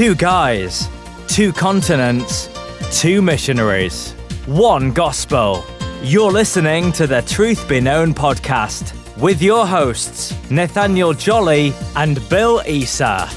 Two guys, two continents, two missionaries, one gospel. You're listening to the Truth Be Known podcast with your hosts, Nathaniel Jolly and Bill Isa.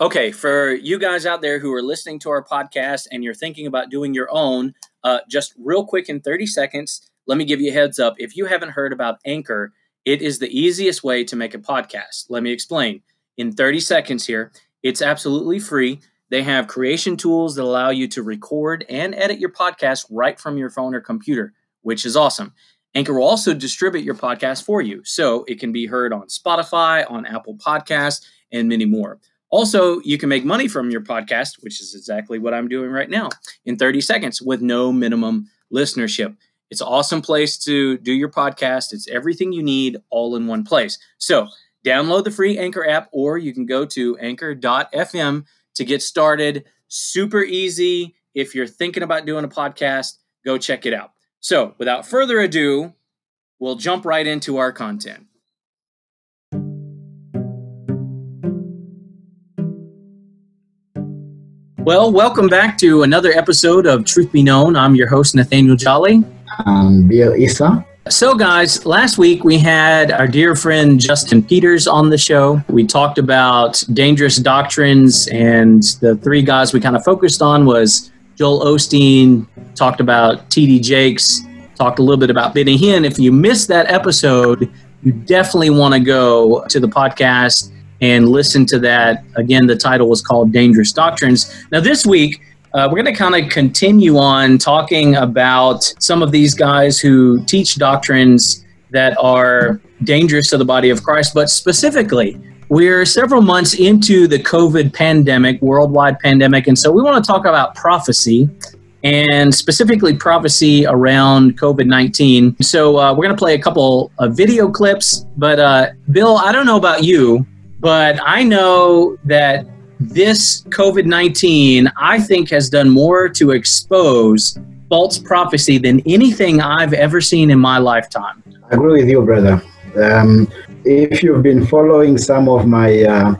Okay, for you guys out there who are listening to our podcast and you're thinking about doing your own, uh, just real quick in 30 seconds, let me give you a heads up. If you haven't heard about Anchor, it is the easiest way to make a podcast. Let me explain. In 30 seconds here, it's absolutely free. They have creation tools that allow you to record and edit your podcast right from your phone or computer, which is awesome. Anchor will also distribute your podcast for you, so it can be heard on Spotify, on Apple Podcasts, and many more. Also, you can make money from your podcast, which is exactly what I'm doing right now, in 30 seconds with no minimum listenership. It's an awesome place to do your podcast. It's everything you need all in one place. So, download the free Anchor app, or you can go to anchor.fm to get started. Super easy. If you're thinking about doing a podcast, go check it out. So, without further ado, we'll jump right into our content. Well, welcome back to another episode of Truth Be Known. I'm your host, Nathaniel Jolly. Um, Bill Isa. So, guys, last week we had our dear friend Justin Peters on the show. We talked about dangerous doctrines, and the three guys we kind of focused on was Joel Osteen, talked about T.D. Jakes, talked a little bit about Benny Hinn. If you missed that episode, you definitely want to go to the podcast and listen to that. Again, the title was called Dangerous Doctrines. Now, this week, uh, we're going to kind of continue on talking about some of these guys who teach doctrines that are dangerous to the body of Christ, but specifically, we're several months into the COVID pandemic, worldwide pandemic, and so we want to talk about prophecy and specifically prophecy around COVID 19. So uh, we're going to play a couple of video clips, but uh, Bill, I don't know about you, but I know that this COVID 19, I think, has done more to expose false prophecy than anything I've ever seen in my lifetime. I agree with you, brother. Um, if you've been following some of my, uh,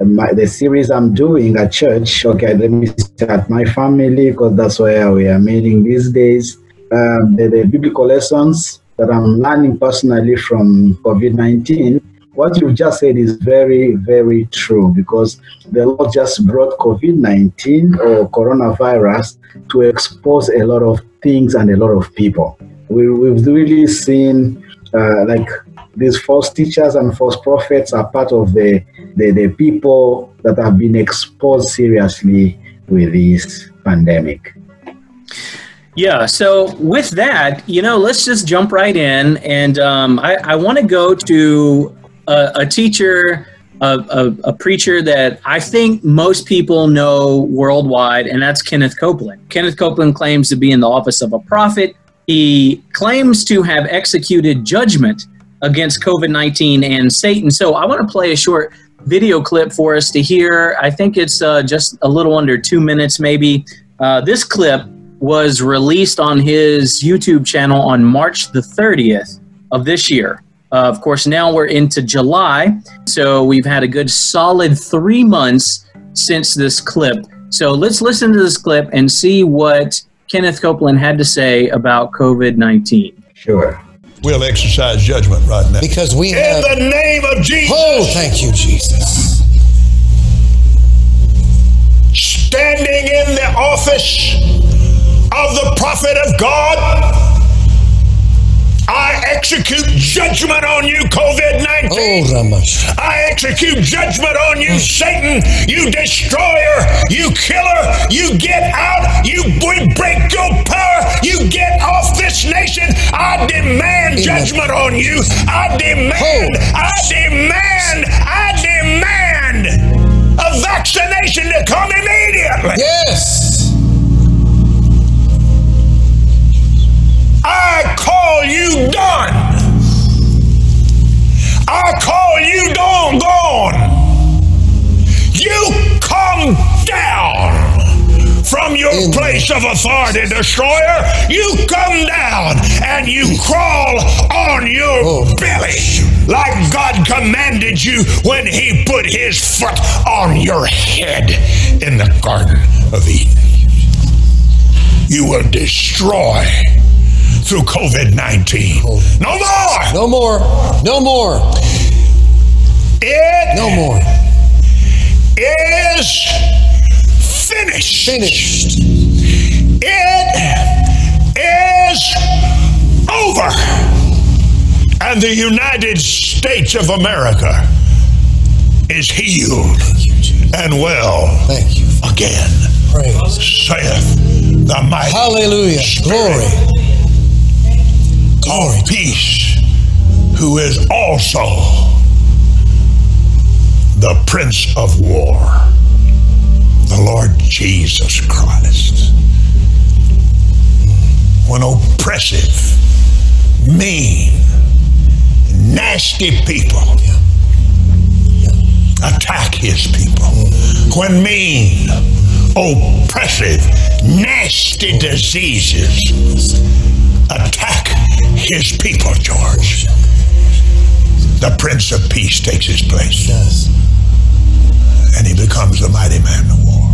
my, the series I'm doing at church, okay, let me start my family because that's where we are meeting these days. Um, the, the biblical lessons that I'm learning personally from COVID 19 what you just said is very, very true because the Lord just brought COVID 19 or coronavirus to expose a lot of things and a lot of people. We, we've really seen uh, like these false teachers and false prophets are part of the, the, the people that have been exposed seriously with this pandemic. Yeah, so with that, you know, let's just jump right in. And um, I, I want to go to a, a teacher, a, a, a, preacher that I think most people know worldwide, and that's Kenneth Copeland. Kenneth Copeland claims to be in the office of a prophet. He claims to have executed judgment against COVID 19 and Satan. So I want to play a short video clip for us to hear. I think it's uh, just a little under two minutes, maybe. Uh, this clip was released on his YouTube channel on March the 30th of this year. Uh, of course, now we're into July, so we've had a good solid three months since this clip. So let's listen to this clip and see what Kenneth Copeland had to say about COVID 19. Sure. We'll exercise judgment right now. Because we In have. the name of Jesus. Oh, thank you, Jesus. Standing in the office of the prophet of God. I execute judgment on you, COVID 19. Oh. I execute judgment on you, hmm. Satan, you destroyer, you killer. You get out. You we break your power. You get off this nation. I demand judgment on you. I demand, I demand, I demand a vaccination to come immediately. Yes. I call you done. I call you done gone. You come down from your In- place of authority, destroyer. You come down and and you crawl on your Oh. belly like God commanded you when He put His foot on your head in the Garden of Eden. You will destroy through COVID 19. No more! No more. No more. It No more. is finished. Finished. It is over. And the United States of America is healed and well Thank you. again, Praise. saith the mighty Hallelujah. Glory. Of peace, who is also the Prince of War, the Lord Jesus Christ. When oppressive, mean, nasty people attack his people, when mean, oppressive, nasty diseases attack his people, George, the Prince of Peace takes his place Yes. and he becomes the mighty man of war.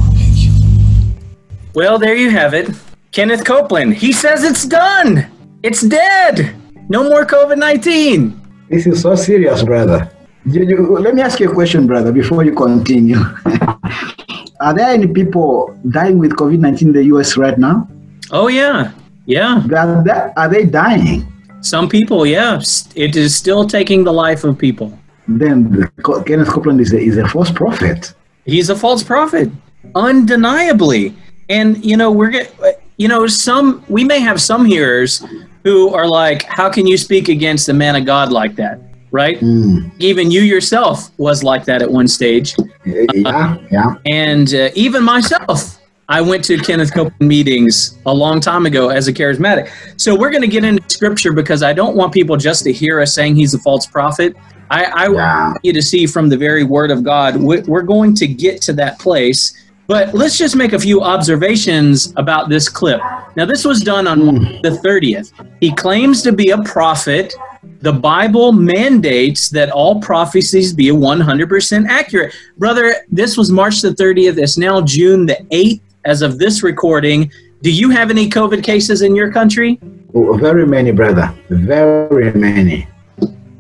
Well, there you have it. Kenneth Copeland. He says it's done. It's dead. No more COVID 19. This is so serious, brother. You- you- let me ask you a question, brother, before you continue. Are there any people dying with COVID 19 in the US right now? Oh, yeah. Yeah. Are they, are they dying? Some people, yeah. S- It is still taking the life of people. Then Kenneth Copeland is a, is a false prophet. He's a false prophet, undeniably. And, you know, we're get, you know, some, we may have some hearers who are like, how can you speak against a man of God like that? Right? Mm. Even you yourself was like that at one stage. Yeah, yeah. And uh, even myself, I went to Kenneth Copeland meetings a long time ago as a charismatic. So we're going to get into scripture because I don't want people just to hear us saying he's a false prophet. I, I want you to see from the very word of God. We- We're going to get to that place. But let's just make a few observations about this clip. Now, this was done on hmm. the 30th. He claims to be a prophet. The Bible mandates that all prophecies be 100% accurate. Brother, this was March the 30th. It's now June the 8th as of this recording. Do you have any COVID cases in your country? Oh, Very many, brother. Very many.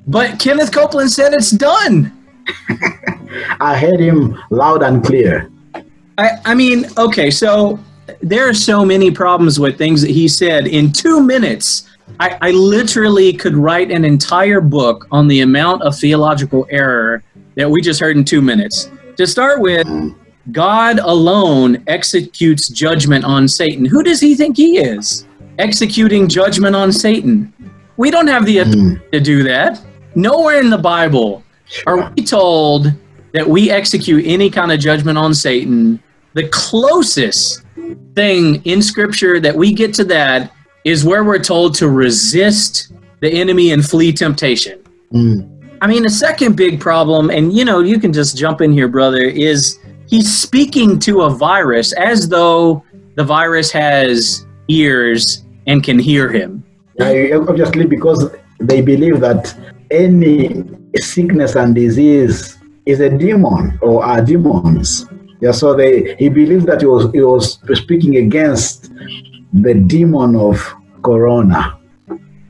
But Kenneth Copeland said it's done. I heard him loud and clear. I, I mean, okay, so there are so many problems with things that he said. In two minutes, I, I literally could write an entire book on the amount of theological error that we just heard in two minutes. To start with, mm. God alone executes judgment on Satan. Who does he think he is? Executing judgment on Satan. We don't have the authority to do that. Nowhere in the Bible are we told that we execute any kind of judgment on Satan. The closest thing in scripture that we get to that is where we're told to resist the enemy and flee temptation. Mm. I mean, the second big problem, and you know, you can just jump in here, brother, is he's speaking to a virus as though the virus has ears and can hear him. Obviously, because they believe that any sickness and disease is a demon or are demons. Yeah, so they he believes that he was he was speaking against the demon of corona.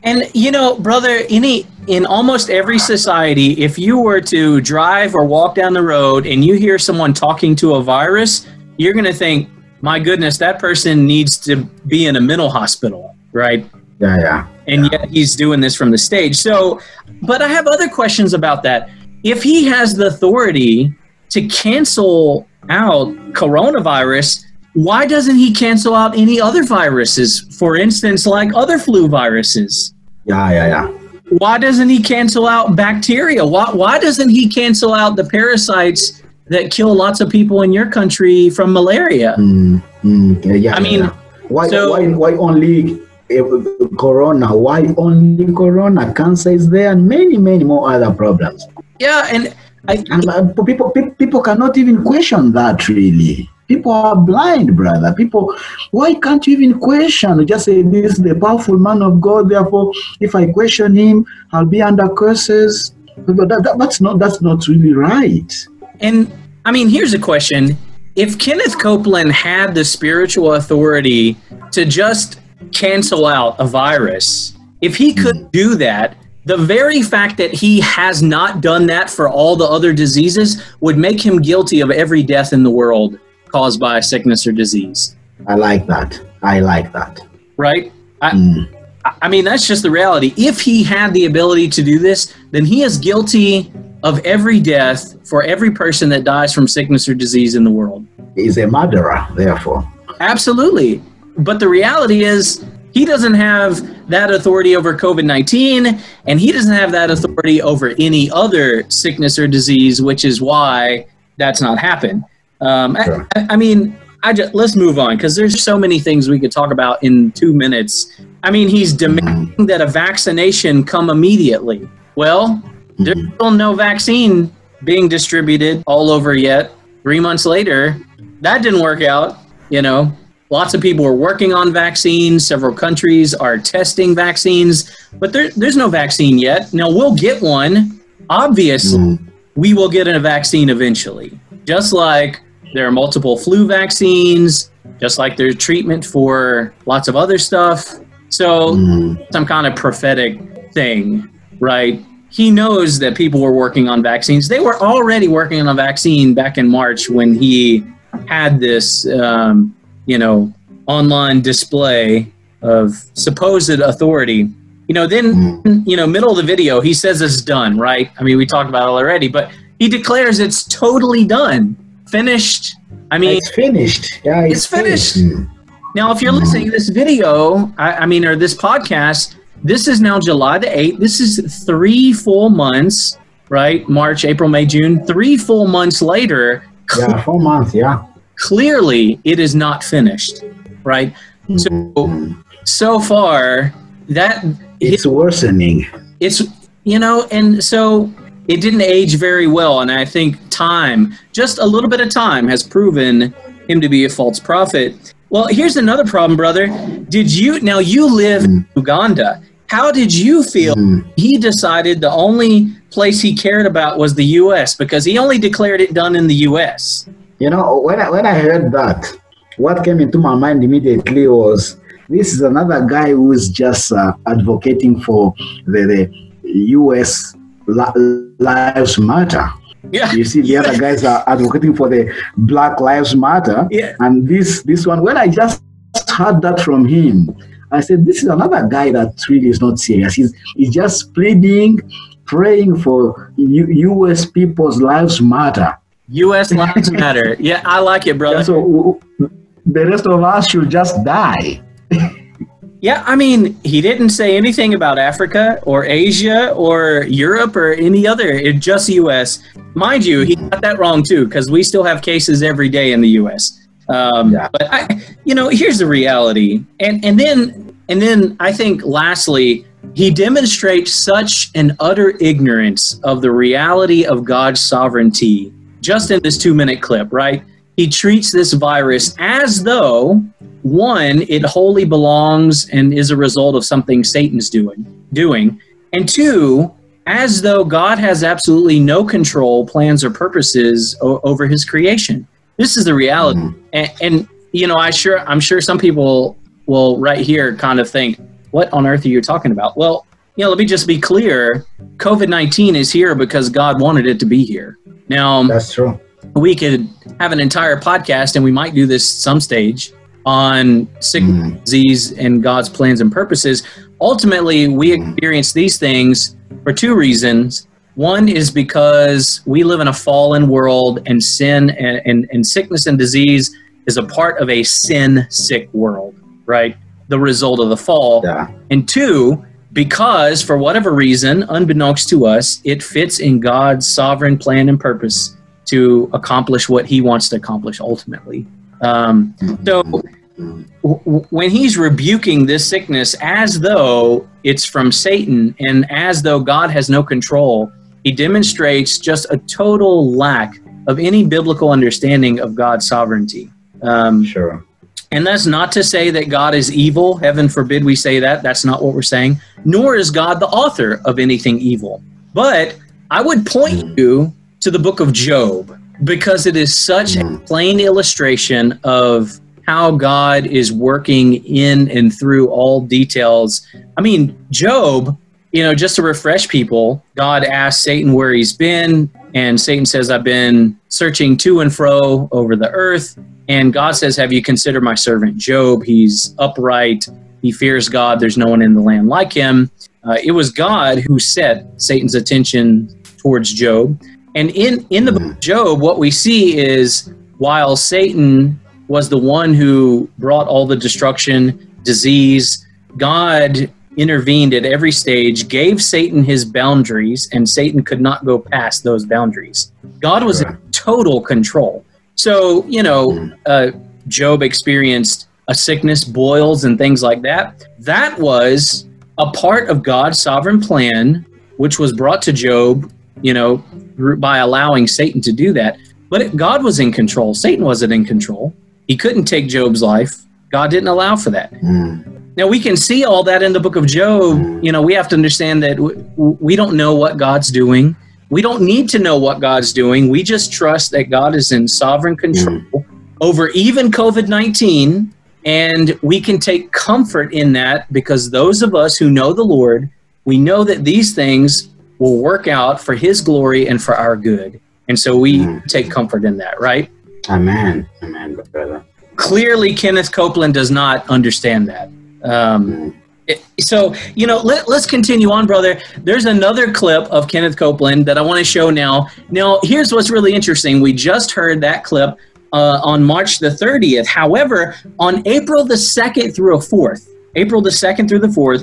And you know, brother, any in almost every society, if you were to drive or walk down the road and you hear someone talking to a virus, you're going to think, "My goodness, that person needs to be in a mental hospital." Right? Yeah, yeah. and yet he's doing this from the stage. So, but I have other questions about that. If he has the authority to cancel out coronavirus, why doesn't he cancel out any other viruses? For instance, like other flu viruses. Yeah, yeah, yeah. Why doesn't he cancel out bacteria? Why, why doesn't he cancel out the parasites that kill lots of people in your country from malaria? Mm, mm, yeah, yeah, I mean, yeah. why, so- why, why only uh, corona? Why only corona? Cancer is there, and many, many more other problems. Yeah, and I, And uh, people, people cannot even question that really. People are blind, brother. People, why can't you even question? Just say, This is the powerful man of God. Therefore, if I question him, I'll be under curses. But that, that, that's not that's not really right. And I mean, here's a question. If Kenneth Copeland had the spiritual authority to just cancel out a virus, if he hmm. could do that, the very fact that he has not done that for all the other diseases would make him guilty of every death in the world caused by sickness or disease. I like that. I like that. Right? I, Mm. I mean, that's just the reality. If he had the ability to do this, then he is guilty of every death for every person that dies from sickness or disease in the world. He's a murderer, therefore. Absolutely. But the reality is, he doesn't have that authority over COVID 19, and he doesn't have that authority over any other sickness or disease, which is why that's not happened. Um, I- Sure. I, I mean, I just, let's move on because there's so many things we could talk about in two minutes. I mean, he's demanding that a vaccination come immediately. Well, there's still no vaccine being distributed all over yet. Three months later, that didn't work out. You know, lots of people are working on vaccines. Several countries are testing vaccines, but there, there's no vaccine yet. Now, we'll get one. Obviously, Mm. we will get a vaccine eventually. Just like there are multiple flu vaccines, just like there's treatment for lots of other stuff. So, Mm. some kind of prophetic thing, right? He knows that people were working on vaccines. They were already working on a vaccine back in March when he had this, um, you know, online display of supposed authority. You know, then, you know, middle of the video, he says it's done, right? I mean, we talked about it already, but he declares it's totally done, finished. I mean, It's finished. Yeah, It's finished. Mm. now, if you're listening to this video, I, I mean, or this podcast, this is now July the 8th. This is three full months, right? March, April, May, June. Three full months later, Yeah, four months. Yeah. clearly it is not finished, right? So, Mm. so far, that It's worsening. it's you know and so it didn't age very well and i think time just a little bit of time has proven him to be a false prophet. Well here's another problem brother. Did you now you live in uganda. How did you feel Mm. he decided the only place he cared about was the us because he only declared it done in the us You know, when I, when I heard that, what came into my mind immediately was this is another guy who is just uh, advocating for the, the U.S. Li- Lives Matter. yeah You see, the other guys are advocating for the Black Lives Matter, Yeah. and this this one. When I just heard that from him, I said, "This is another guy that really is not serious. He's he's just pleading, praying for U- U.S. people's lives matter." us lives matter yeah i like it brother Yeah, so the rest of us should just die. Yeah, I mean, he didn't say anything about Africa or Asia or Europe or any other. It just the U.S. Mind you, he got that wrong too, because we still have cases every day in the U.S. Um, Yeah. But I, you know, here's the reality, and and then and then I think lastly, he demonstrates such an utter ignorance of the reality of God's sovereignty just in this two-minute clip, right? He treats this virus as though one, it wholly belongs and is a result of something Satan's doing, doing, and two, as though God has absolutely no control, plans, or purposes o- over His creation. This is the reality, hmm. and, and you know, I sure I'm sure some people will right here kind of think, "What on earth are you talking about?" Well, you know, let me just be clear: COVID nineteen is here because God wanted it to be here. Now, That's true. we could have an entire podcast, and we might do this some stage on sickness, Mm. disease, and God's plans and purposes. Ultimately, we experience these things for two reasons. One is because we live in a fallen world, and sin and, and, and sickness and disease is a part of a sin sick world, right? The result of the fall. Yeah. And two, because for whatever reason, unbeknownst to us, it fits in God's sovereign plan and purpose to accomplish what He wants to accomplish ultimately. Um, so w- when He's rebuking this sickness as though it's from Satan and as though God has no control, He demonstrates just a total lack of any biblical understanding of God's sovereignty. Um, Sure. and that's not to say that God is evil. Heaven forbid we say that. That's not what we're saying. Nor is God the author of anything evil. But I would point you to the book of Job because it is such a plain illustration of how God is working in and through all details. I mean, Job, you know, just to refresh people, God asked Satan where he's been, and Satan says, I've been searching to and fro over the earth. And God says, Have you considered my servant Job? He's upright, he fears God, there's no one in the land like him. Uh, it was God who set Satan's attention towards Job. And in, in the book of Job, what we see is while Satan was the one who brought all the destruction, disease, God intervened at every stage, gave Satan his boundaries, and Satan could not go past those boundaries. God was in total control. So, you know, uh, Job experienced a sickness, boils, and things like that. That was a part of God's sovereign plan, which was brought to Job, you know, by allowing Satan to do that. But it, God was in control. Satan wasn't in control. He couldn't take Job's life. God didn't allow for that. Hmm. Now we can see all that in the book of Job. Hmm. You know, we have to understand that w- we don't know what God's doing. We don't need to know what God's doing. We just trust that God is in sovereign hmm. control over even COVID 19. And we can take comfort in that because those of us who know the Lord, we know that these things will work out for His glory and for our good. And so we take comfort in that, right? Amen. Amen, brother. clearly Kenneth Copeland does not understand that. Um, it- so you know, let, let's continue on, brother. There's another clip of Kenneth Copeland that I want to show now. Now, here's what's really interesting. We just heard that clip uh, on March the 30th. However, on April the 2nd through a 4th, April the 2nd through the 4th,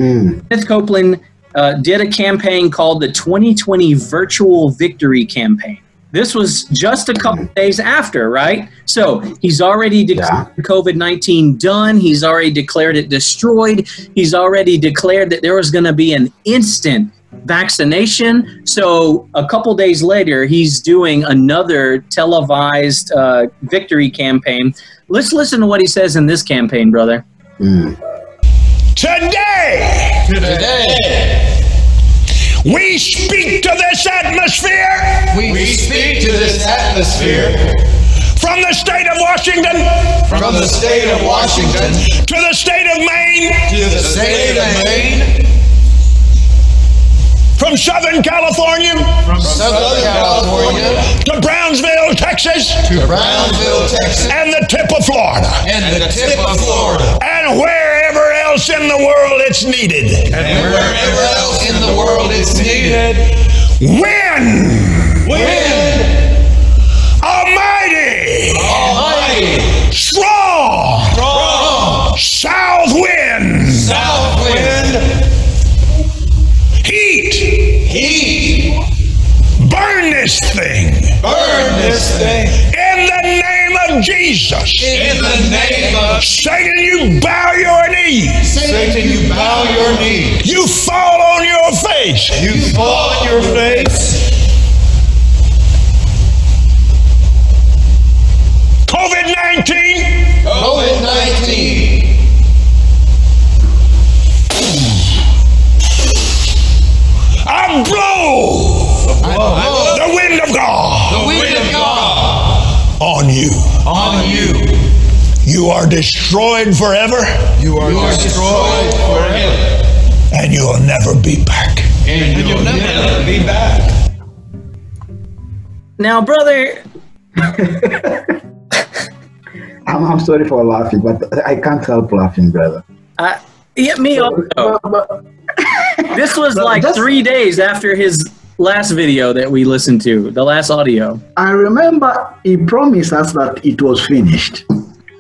Kenneth Copeland uh, did a campaign called the 2020 Virtual Victory Campaign. This was just a couple days after, right? So he's already declared COVID 19 done. He's already declared it destroyed. He's already declared that there was going to be an instant vaccination. So a couple days later, he's doing another televised uh, victory campaign. Let's listen to what he says in this campaign, brother. Today, Today, we speak to this atmosphere. We speak to this atmosphere. From the state of Washington. From the state of Washington. To the state of Maine, to the state of Maine, from Southern California. From Southern California. To Brownsville, Texas, to Brownsville, Texas, and the tip of Florida, and the tip of Florida, and wherever else in the world it's needed. and wherever else in the world it's needed. When? Wind, Almighty, almighty, strong, strong, south wind, south wind, heat, heat, burn this thing. Burn this thing. In the of Jesus. in the name of Satan, you bow your knee. Satan. You bow your knee, You fall on your face. you fall on your face. COVID 19, COVID 19. I blow the wind of God The wind of God on you. on you. You are destroyed forever You are destroyed forever. and you'll never be back. And you'll never be back. Now, brother, I'm, I'm sorry for laughing, but I can't help laughing, brother. uh, yeah, me also. But- but- This was like three days after his last video that we listened to, the last audio. I remember he promised us that it was finished.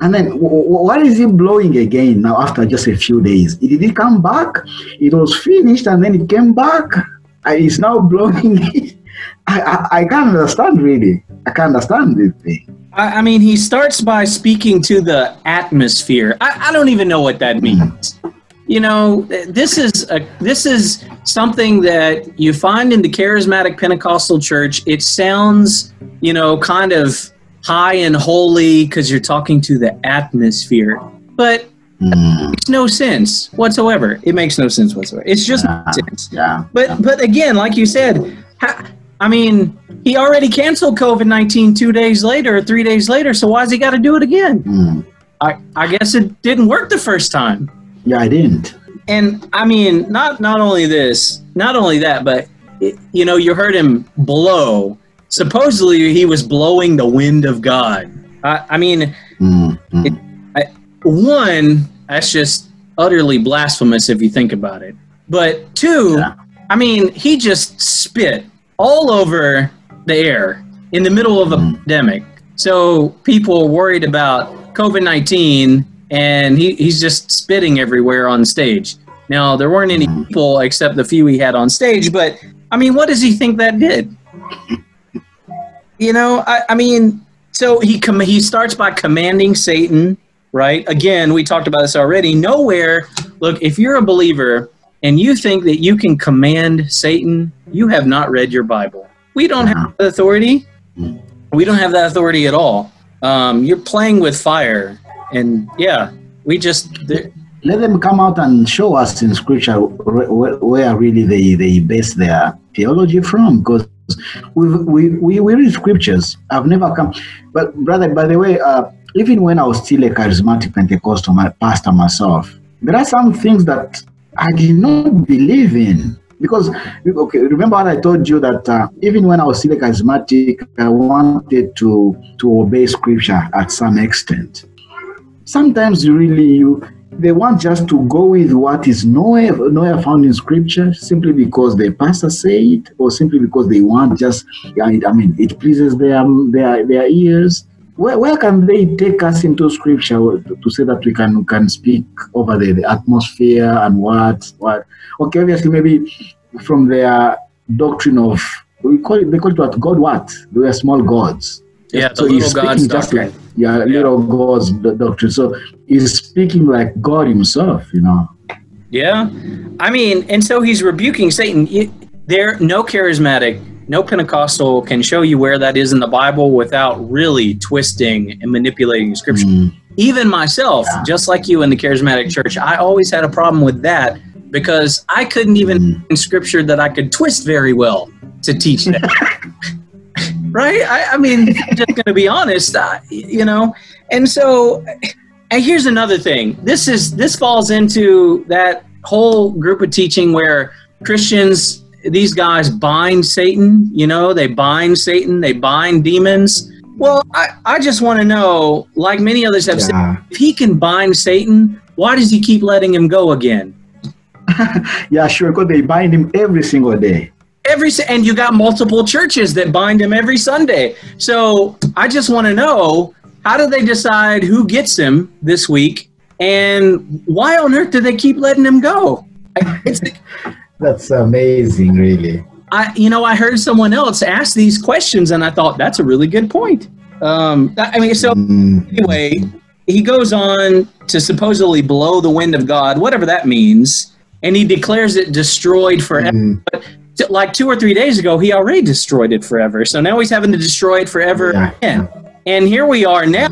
And then, why is what is he blowing again now after just a few days? Did it come back? It was finished and then it came back. And It's now blowing. I, I, I can't understand really. I can't understand this thing. I, I mean, he starts by speaking to the atmosphere. I, I don't even know what that hmm. means. You know, this is a this is something that you find in the charismatic Pentecostal church. It sounds, you know, kind of high and holy because you're talking to the atmosphere. But Mm, makes no sense whatsoever. It makes no sense whatsoever. It's just Yeah. nonsense. yeah. But but again, like you said, ha- I mean, he already canceled COVID nineteen two days later, or three days later. So why's he got to do it again? Mm. I I guess it didn't work the first time. Yeah, I didn't. And I mean, not not only this, not only that, but it, you know, you heard him blow. Supposedly, he was blowing the wind of God. I, I mean, Mm, mm. one, that's just utterly blasphemous if you think about it. But two, Yeah. I mean, he just spit all over the air in the middle of a Mm. pandemic. So people worried about COVID 19 and he, he's just spitting everywhere on stage. Now, there weren't any Mm. people except the few he had on stage, but I mean, what does he think that did? You know, I, I mean, so he com- he starts by commanding Satan, right? Again, we talked about this already. Nowhere, look, if you're a believer and you think that you can command Satan, you have not read your Bible. We don't have that authority. We don't have that authority at all. Um, you're playing with fire, and yeah, we just there- Let them come out and show us in scripture where, where- really they, they base their theology from. Because we we, we, we read scriptures. I've never come. But, brother, by the way, uh, even when I was still a charismatic Pentecostal my, pastor myself, there are some things that I did not believe in. Because, okay, remember what I told you that uh, even when I was still a charismatic, I wanted to, to obey scripture at some extent sometimes you really you they want just to go with what is nowhere nowhere found in scripture simply because the pastor say it or simply because they want just i mean it pleases their their their ears. Where, where can they take us into scripture to, to say that we can can speak over the, the atmosphere and what what? Okay obviously maybe from their doctrine of we call it they call it what? God what? They are small gods. Yeah, so God's speaking just like yeah, little God's doctrine. So he's speaking like God Himself, you know. Yeah, I mean, and so he's rebuking Satan. There, no charismatic, no Pentecostal can show you where that is in the Bible without really twisting and manipulating Scripture. Mm, Even myself, Yeah. just like you in the charismatic church, I always had a problem with that because I couldn't even Mm. in Scripture that I could twist very well to teach that. right? I, I mean, just going to be honest, I, you know. And so, and here's another thing. This is this falls into that whole group of teaching where Christians, these guys bind Satan. You know, they bind Satan, they bind demons. Well, I, I just want to know, like many others have said, if he can bind Satan, why does he keep letting him go again? yeah, sure. Because they bind him every single day. Every and you got multiple churches that bind him every Sunday. So I just want to know how do they decide who gets him this week, and why on earth do they keep letting him go? It's That's amazing, really. I you know I heard someone else ask these questions, and I thought that's a really good point. Um, I mean, so Mm, anyway, he goes on to supposedly blow the wind of God, whatever that means, and he declares it destroyed forever. mm, t- like two or three days ago, he already destroyed it forever. So now he's having to destroy it forever Yeah. again. And here we are now,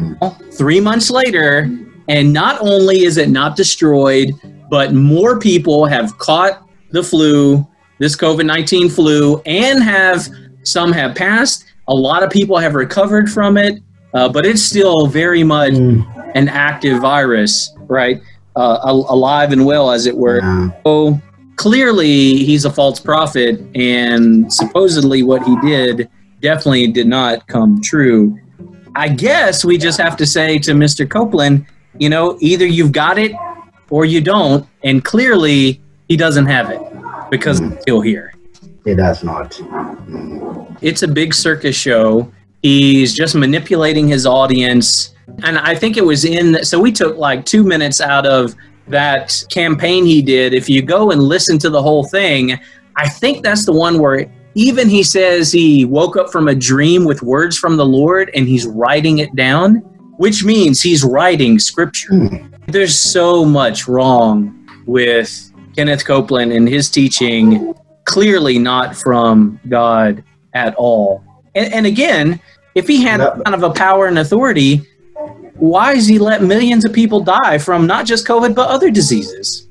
three months later, and not only is it not destroyed, but more people have caught the flu, this COVID 19 flu, and have some have passed. A lot of people have recovered from it, uh, but it's still very much mm, an active virus, right? Uh, alive and well, as it were. yeah. So clearly, he's a false prophet, and supposedly what he did definitely did not come true. I guess we just have to say to Mr. Copeland, you know, either you've got it or you don't, and clearly he doesn't have it because hmm. it's still here. It does not. It's a big circus show. He's just manipulating his audience. And I think it was in, so we took like two minutes out of that campaign he did. If you go and listen to the whole thing, I think that's the one where even he says he woke up from a dream with words from the Lord and he's writing it down, which means he's writing scripture. Hmm. There's so much wrong with Kenneth Copeland and his teaching, clearly not from God at all. And, and again, if he had That- kind of a power and authority, why does he let millions of people die from not just COVID but other diseases?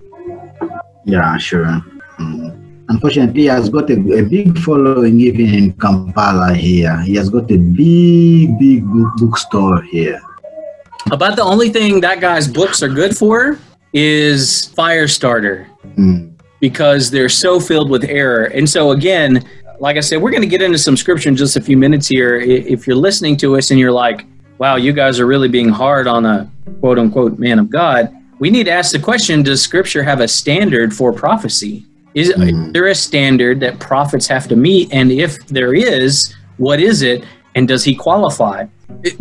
Yeah, sure. Mm. Unfortunately, he has got a, a big following even in Kampala here. He has got a big, big book, bookstore here. About the only thing that guy's books are good for is Firestarter Mm. because they're so filled with error. And so, again, like I said, we're going to get into some scripture in just a few minutes here. If you're listening to us and you're like, wow, you guys are really being hard on a quote unquote man of God, we need to ask the question Does scripture have a standard for prophecy? Is, is there a standard that prophets have to meet? And if there is, what is it? And does he qualify?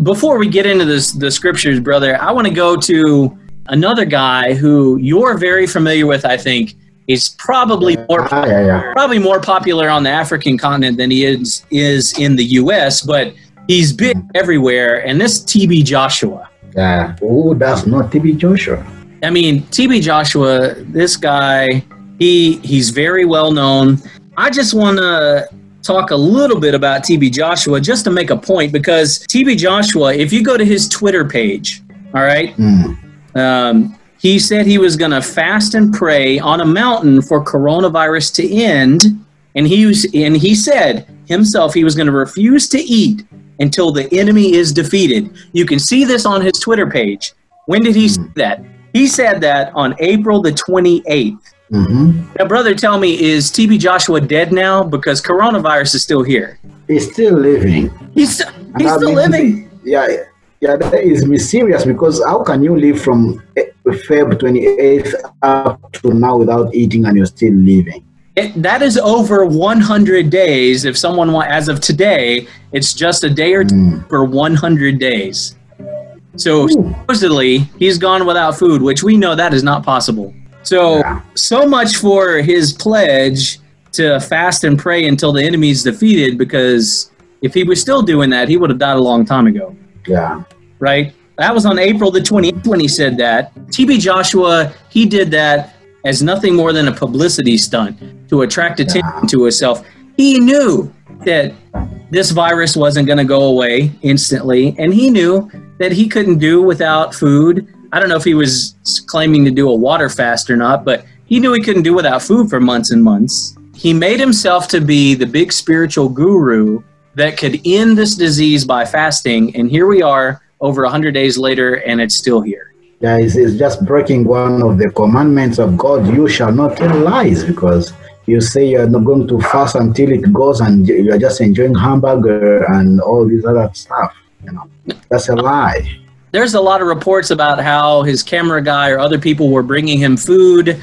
Before we get into this, the scriptures, brother, I want to go to another guy who you're very familiar with, I think, is probably more Ah, yeah, yeah. probably more popular on the African continent than he is is in the U.S. But he's big everywhere, and this TB Joshua. Yeah. Oh, that's not TB Joshua. I mean, TB Joshua, this guy, he he's very well known. I just want to talk a little bit about TB Joshua just to make a point because TB Joshua, if you go to his Twitter page, all right, Mm. um, he said he was going to fast and pray on a mountain for coronavirus to end, and he was, and he said himself he was going to refuse to eat until the enemy is defeated. You can see this on his Twitter page. When did he say that? He said that on April the 28th. hmm Now, brother, tell me, is TB Joshua dead now? Because coronavirus is still here. He's still living. He's he's still mean, living. Yeah, yeah, that is mysterious because how can you live from eh, Feb 28th up to now without eating and you're still living? It, that is over 100 days. If someone want, as of today, it's just a day or two Mm. for 100 days. So supposedly he's gone without food, which we know that is not possible. So Yeah. so much for his pledge to fast and pray until the enemy is defeated. Because if he was still doing that, he would have died a long time ago Yeah. right? That was on April the 20th when he said that. TB Joshua, he did that as nothing more than a publicity stunt to attract attention to himself. He knew that this virus wasn't going to go away instantly, and he knew that he couldn't do without food. I don't know if he was claiming to do a water fast or not, but he knew he couldn't do without food for months and months. He made himself to be the big spiritual guru that could end this disease by fasting. And here we are over 100 days later, and it's still here. Yeah, it's, it's just breaking one of the commandments of God. You shall not tell lies because you say you're not going to fast until it goes and you're just enjoying hamburger and all this other stuff. You know, that's a lie. There's a lot of reports about how his camera guy or other people were bringing him food.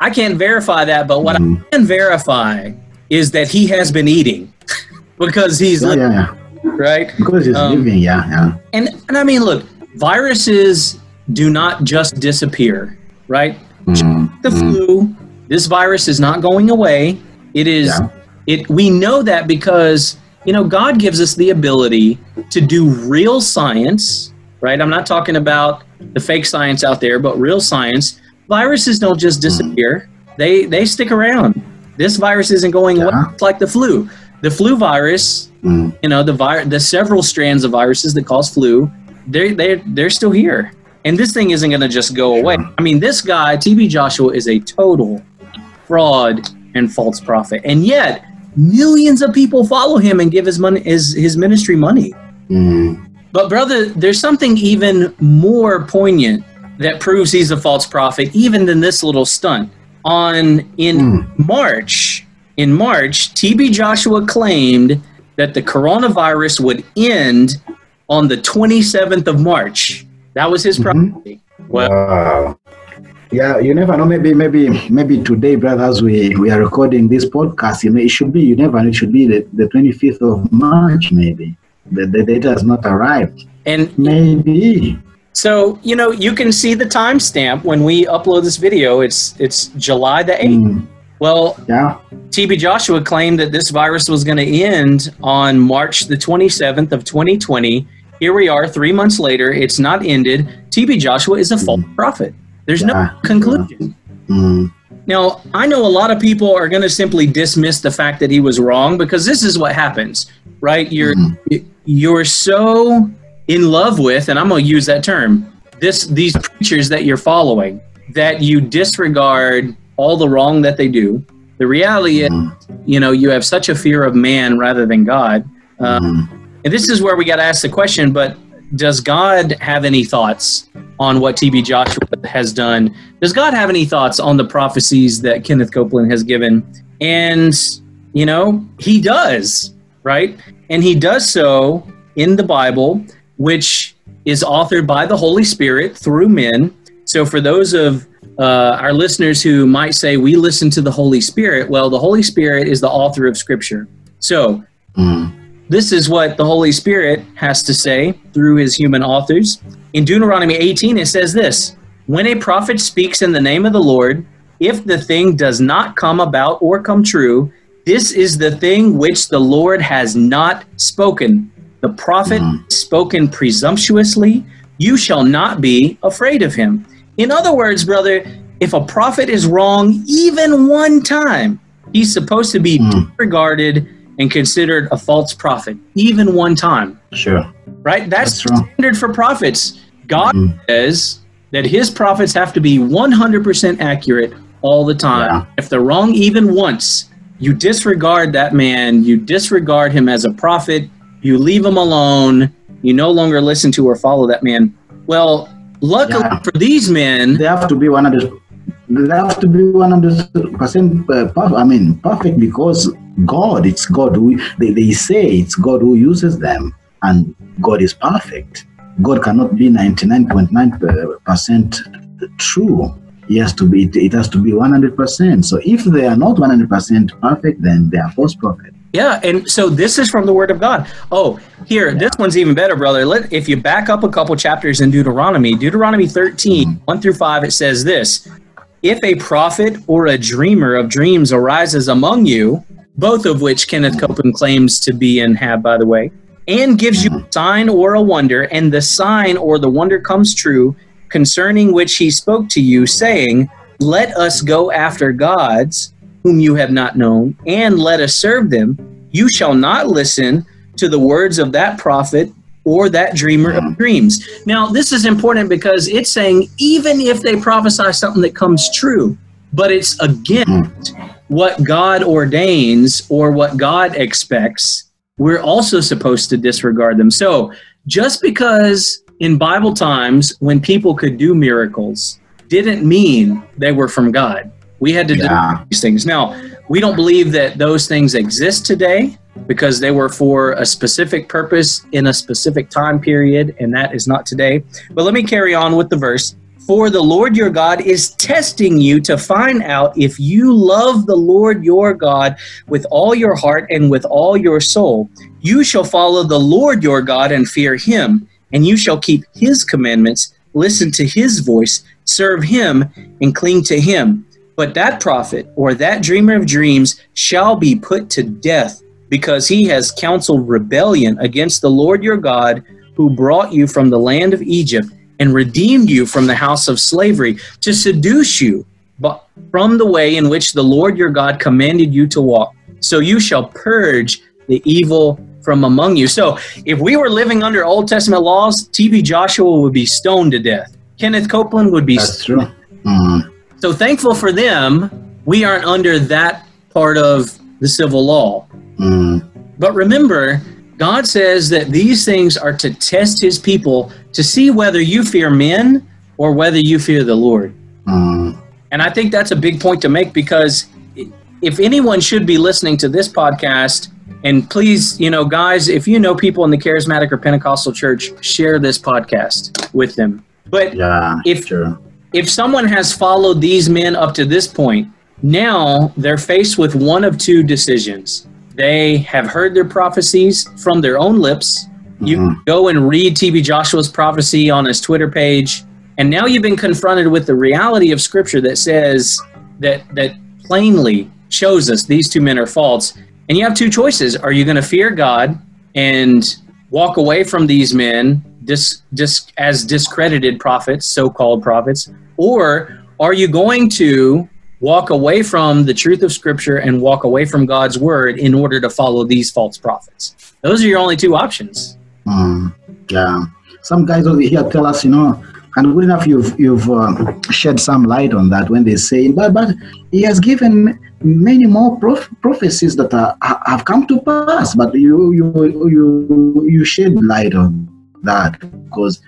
I can't verify that, but what Mhm. I can verify is that he has been eating because he's Yeah, li- yeah, yeah. right. Because he's Um, living, yeah, yeah. And and I mean, look, viruses do not just disappear, right? Mm, the flu. This virus is not going away. It is Yeah. it we know that because you know God gives us the ability to do real science, right? I'm not talking about the fake science out there, but real science. Viruses don't just disappear. They they stick around. This virus isn't going away Yeah. It's like the flu. The flu virus, Mm. you know, the vir- the several strands of viruses that cause flu, they they they're still here. And this thing isn't going to just go away. I mean, this guy, TB Joshua, is a total fraud and false prophet. And yet, millions of people follow him and give his money his his ministry money. Mm. But brother, there's something even more poignant that proves he's a false prophet even than this little stunt. On in Hmm. March, in March, TB Joshua claimed that the coronavirus would end on the 27th of March. That was his Mhm. Well, Wow. Yeah, you never know. Maybe, maybe, maybe today, brothers, we, we are recording this podcast. You know, it should be. You never know. It should be the, the 25th of March. Maybe the, the data has not arrived. and Maybe. so you know, you can see the timestamp when we upload this video. It's it's July the 8th. Mm, Well, yeah. TB Joshua claimed that this virus was going to end on March the 27th of 2020. Here we are, three months later. It's not ended. TB Joshua is a false prophet. There's no conclusion. Mm, Now, I know a lot of people are going to simply dismiss the fact that he was wrong because this is what happens, right? You're you're so in love with, and I'm going to use that term, this these preachers that you're following, that you disregard all the wrong that they do. The reality is, you know, you have such a fear of man rather than God. Uh, And this is where we got to ask the question, but does God have any thoughts on what TB Joshua has done? Does God have any thoughts on the prophecies that Kenneth Copeland has given? And, you know, he does, right? And he does so in the Bible, which is authored by the Holy Spirit through men. So for those of uh, our listeners who might say we listen to the Holy Spirit, well, the Holy Spirit is the author of Scripture. So this is what the Holy Spirit has to say through his human authors. In Deuteronomy 18, it says this When a prophet speaks in the name of the Lord, if the thing does not come about or come true, this is the thing which the Lord has not spoken. The prophet hmm. spoken presumptuously, you shall not be afraid of him. In other words, brother, if a prophet is wrong even one time, he's supposed to be hmm. disregarded and considered a false prophet, even one time, Sure. right? That's, That's standard for prophets. God mm-hmm. says that his prophets have to be 100% accurate all the time. Yeah. If they're wrong even once, you disregard that man, you disregard him as a prophet, you leave him alone, you no longer listen to or follow that man. Well, luckily Yeah. for these men, They have to be 100. They have to be 100 percent. Perfect. I mean, perfect because God. It's God who they, they say it's God who uses them, and God is perfect. God cannot be 99.9 percent true. He has to be. It has to be 100 percent. So if they are not 100 percent perfect, then they are false prophets. Yeah, and so this is from the Word of God. Oh, here, this one's even better, brother. Let, if you back up a couple chapters in Deuteronomy, Deuteronomy 13, mm-hmm. 1 through 5, it says this If a prophet or a dreamer of dreams arises among you, both of which Kenneth Copeland claims to be and have, by the way, and gives you a sign or a wonder, and the sign or the wonder comes true, concerning which he spoke to you, saying, Let us go after gods whom you have not known, and let us serve them, you shall not listen to the words of that prophet or that dreamer of mm. dreams. Now, this is important because it's saying even if they prophesy something that comes true, but it's against mm. what God ordains or what God expects, we're also supposed to disregard them. So, just because in Bible times when people could do miracles didn't mean they were from God. We had to Yeah. do these things. Now, we don't believe that those things exist today because they were for a specific purpose in a specific time period, and that is not today. But let me carry on with the verse. For the Lord your God is testing you to find out if you love the Lord your God with all your heart and with all your soul. You shall follow the Lord your God and fear him, and you shall keep his commandments, listen to his voice, serve him, and cling to him. But that prophet or that dreamer of dreams shall be put to death because he has counseled rebellion against the Lord your God, who brought you from the land of Egypt and redeemed you from the house of slavery to seduce you but from the way in which the Lord your God commanded you to walk. So you shall purge the evil from among you. So if we were living under Old Testament laws, TB Joshua would be stoned to death. Kenneth Copeland would be That's true. Mm. so thankful for them, we aren't under that part of the civil law. Mm. But remember, God says that these things are to test his people to see whether you fear men or whether you fear the Lord. Mm. And I think that's a big point to make because if anyone should be listening to this podcast, and please, you know, guys, if you know people in the charismatic or Pentecostal church, share this podcast with them. But Yeah. If- if someone has followed these men up to this point, now they're faced with one of two decisions. They have heard their prophecies from their own lips. You Mhm. can go and read TB Joshua's prophecy on his Twitter page, and now you've been confronted with the reality of Scripture that says that that plainly shows us these two men are false. And you have two choices: Are you going to fear God and walk away from these men dis, dis, as discredited prophets, so-called prophets, or are you going to walk away from the truth of Scripture and walk away from God's word in order to follow these false prophets. Those are your only two options. Mm, yeah. Some guys over here tell us, you know, and good enough you've you've uh, shed some light on that when they say, but but he has given many more prof- prophecies that are, have come to pass. But you you you you shed light on that because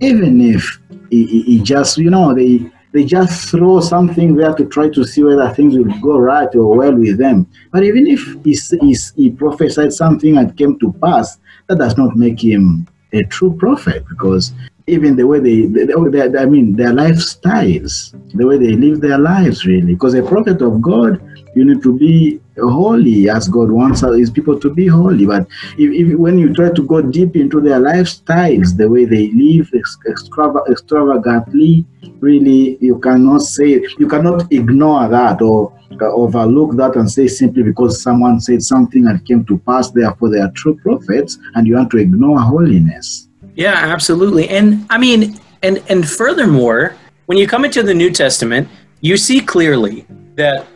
even if he, he- he just you know they they just throw something there to try to see whether things will go right or well with them. But even if he, he, he prophesied something and came to pass, that does not make him a true prophet because even the way they, they, they, I mean, their lifestyles, the way they live their lives, really. Because a prophet of God, you need to be holy as God wants his people to be holy. But if, if when you try to go deep into their lifestyles, the way they live extrava- extravagantly, really, you cannot say, you cannot ignore that or uh, overlook that and say simply because someone said something and came to pass, therefore they are true prophets, and you want to ignore holiness. Yeah, absolutely. And I mean, and and furthermore, when you come into the New Testament, you see clearly that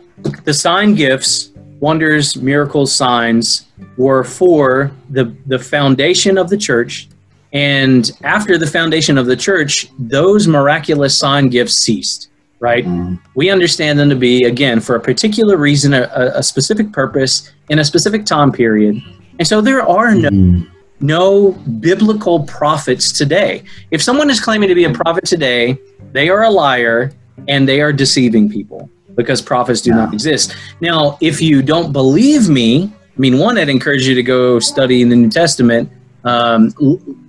the sign gifts, wonders, miracles, signs were for the the foundation of the church. And after the foundation of the church, those miraculous sign gifts ceased, right? Mm-hmm. We understand them to be, again, for a particular reason, a, a specific purpose, in a specific time period. And so there are no mm-hmm. no biblical prophets today. If someone is claiming to be a prophet today, they are a liar and they are deceiving people because prophets do not exist. Now, if you don't believe me, I mean, one, I'd encourage you to go study in the New Testament. Um,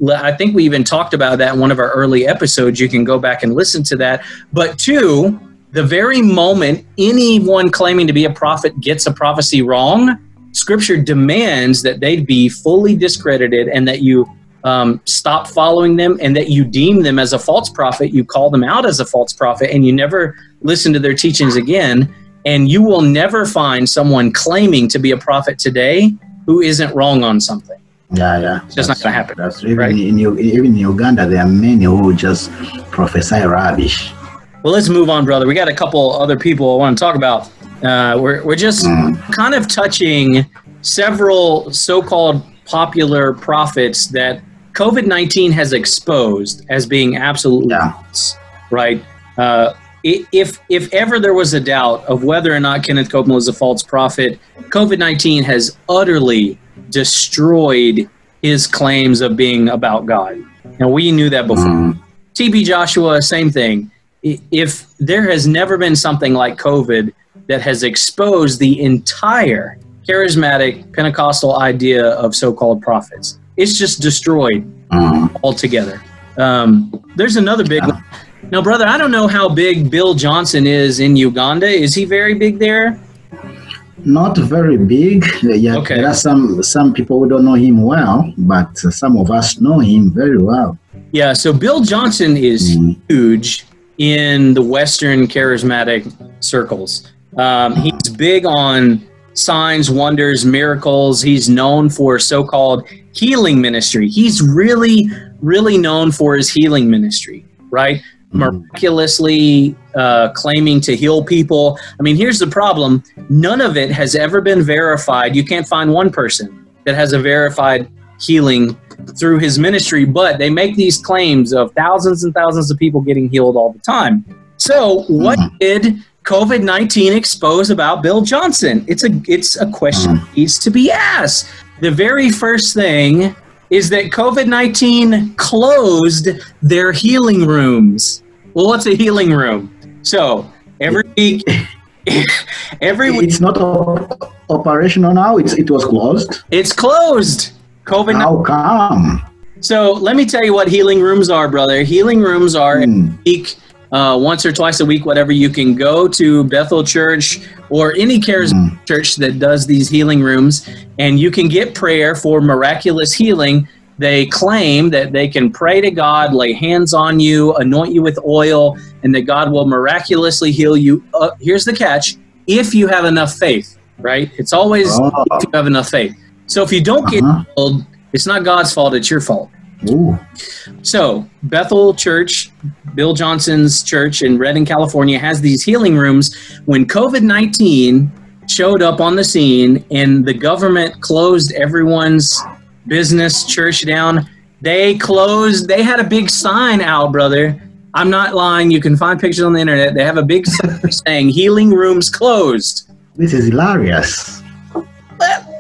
I think we even talked about that in one of our early episodes. You can go back and listen to that. But two, the very moment anyone claiming to be a prophet gets a prophecy wrong, Scripture demands that they be fully discredited and that you um, stop following them and that you deem them as a false prophet. You call them out as a false prophet and you never listen to their teachings again. And you will never find someone claiming to be a prophet today who isn't wrong on something. Yeah, yeah. It's just not gonna happen, That's even right? in even in Uganda, there are many who just prophesy rubbish. Well, let's move on, brother. We got a couple other people I want to talk about. Uh, we're, we're just kind of touching several so called popular prophets that COVID 19 has exposed as being absolutely Yeah. false, right? Uh, if, if ever there was a doubt of whether or not Kenneth Copeland was a false prophet, COVID 19 has utterly destroyed his claims of being about God. And we knew that before. Mm. TB Joshua, same thing. If there has never been something like COVID that has exposed the entire charismatic Pentecostal idea of so called prophets, it's just destroyed Mm. altogether. Um, there's another big one. Now, brother, I don't know how big Bill Johnson is in Uganda. Is he very big there? Not very big. Yeah, Okay. there are some some people who don't know him well, but some of us know him very well. Yeah, so Bill Johnson is Mm. huge in the Western charismatic circles. Um, he's big on signs, wonders, miracles. He's known for so called healing ministry. He's really, really known for his healing ministry, right? Hmm. Miraculously uh, claiming to heal people. I mean, here's the problem none of it has ever been verified. You can't find one person that has a verified healing through his ministry, but they make these claims of thousands and thousands of people getting healed all the time. So, what hmm. did COVID nineteen expose about Bill Johnson? It's a it's a question hmm. that needs to be asked. The very first thing is that COVID nineteen closed their healing rooms. Well, what's a healing room? So every week, every week It's not op- operational now. It's it was closed. it's closed. COVID 19. How come? So let me tell you what healing rooms are, brother. Healing rooms are Hmm. week, uh, once or twice a week, whatever. You can go to Bethel Church or any charismatic church that does these healing rooms, and you can get prayer for miraculous healing. They claim that they can pray to God, lay hands on you, anoint you with oil, and that God will miraculously heal you. Uh, here's the catch if you have enough faith, right? It's always Oh. if you have enough faith. So if you don't get Uh-huh. healed, it's not God's fault, it's your fault. Ooh. So, Bethel Church, Bill Johnson's church in Redding, California, has these healing rooms. When COVID 19 showed up on the scene and the government closed everyone's business, church down, they closed, they had a big sign out, brother. I'm not lying. You can find pictures on the internet. They have a big sign saying healing rooms closed. This is hilarious.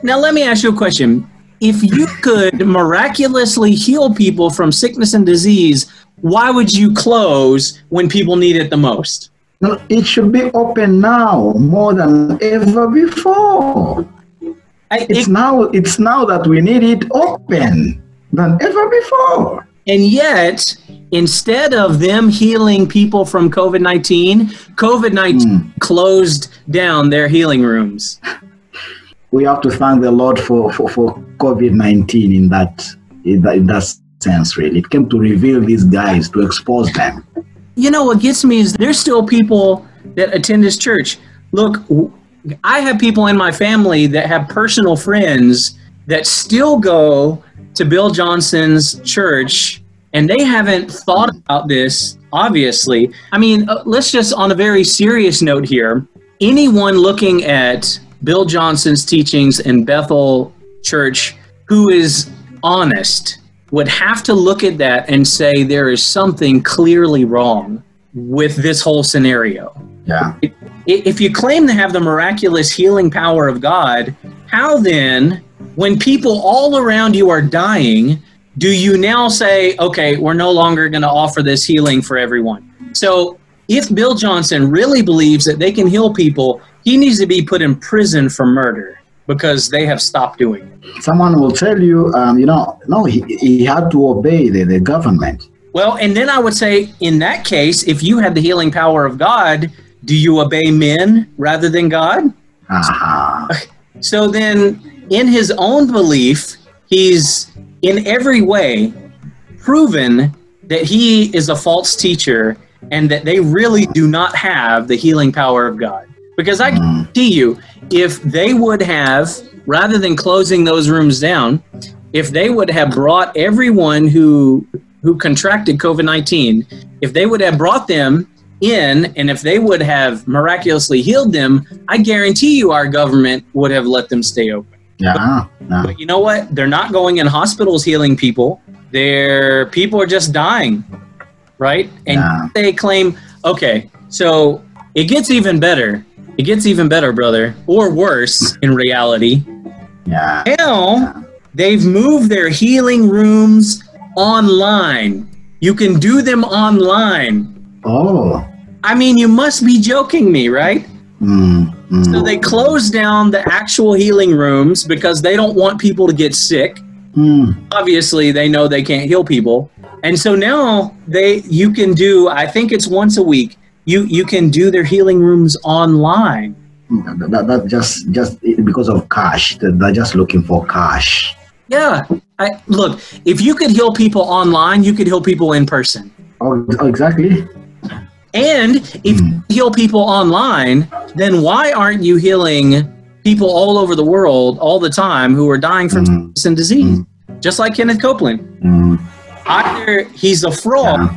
Now, let me ask you a question. If you could miraculously heal people from sickness and disease, why would you close when people need it the most? No, it should be open now more than ever before. I, It's now it's now that we need it open than ever before. and yet, instead of them healing people from COVID 19, COVID 19 hmm. closed down their healing rooms. We have to thank the Lord for, for, for COVID nineteen in that in that in that sense really. It came to reveal these guys, to expose them. you know what gets me is there's still people that attend this church look I have people in my family that have personal friends that still go to bill johnson's church and they haven't thought about this obviously i mean uh, let's just on a very serious note here anyone looking at bill johnson's teachings in bethel church who is honest would have to look at that and say there is something clearly wrong with this whole scenario. Yeah. If you claim to have the miraculous healing power of God, how then, when people all around you are dying, do you now say, okay, we're no longer going to offer this healing for everyone? So, if Bill Johnson really believes that they can heal people, he needs to be put in prison for murder because they have stopped doing it. Someone will tell you, um, you know, no, he, he had to obey the, the government. Well, and then I would say, in that case, if you have the healing power of God, do you obey men rather than God? Aha. So then, in his own belief, he's in every way proven that he is a false teacher and that they really do not have the healing power of God. Because I guarantee you, if they would have, rather than closing those rooms down, if they would have brought everyone who who contracted COVID nineteen, if they would have brought them in, and if they would have miraculously healed them, I guarantee you, our government would have let them stay open. Yeah. yeah. But you know what? They're not going in hospitals healing people. Their people are just dying, right? And they claim, okay, so it gets even better. It gets even better, brother, or worse in reality. Yeah. Now they've moved their healing rooms online. You can do them online. Oh. I mean, you must be joking me, right? Mm, mm. So they closed down the actual healing rooms because they don't want people to get sick. Mm. Obviously, they know they can't heal people. And so now they you can do I think it's once a week. You you can do their healing rooms online. That, that, that just just because of cash. They're just looking for cash. Yeah. I, look, if you could heal people online, you could heal people in person. Oh, oh, exactly. And if you heal people online, then why aren't you healing people all over the world all the time who are dying from Mm. disease? Just like Kenneth Copeland. Mm. Either he's a fraud,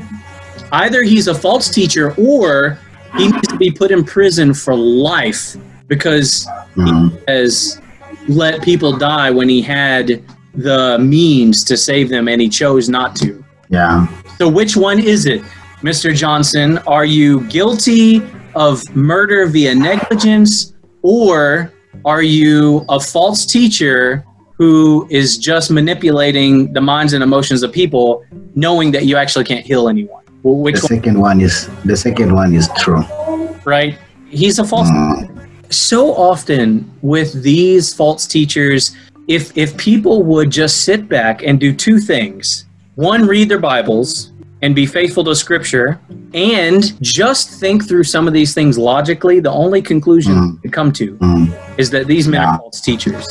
either he's a false teacher, or he needs to be put in prison for life because Mm. he has let people die when he had the means to save them and he chose not to. Yeah. So, which one is it, Mr. Johnson? Are you guilty of murder via negligence, or are you a false teacher who is just manipulating the minds and emotions of people, knowing that you actually can't heal anyone? Well, The second one, one is the second one is true. right? He's a false. Mm. So often with these false teachers, if if people would just sit back and do two things: one, read their Bibles and be faithful to Scripture, and just think through some of these things logically, the only conclusion Mm. to come to Mm. is that these men Yeah. are false teachers.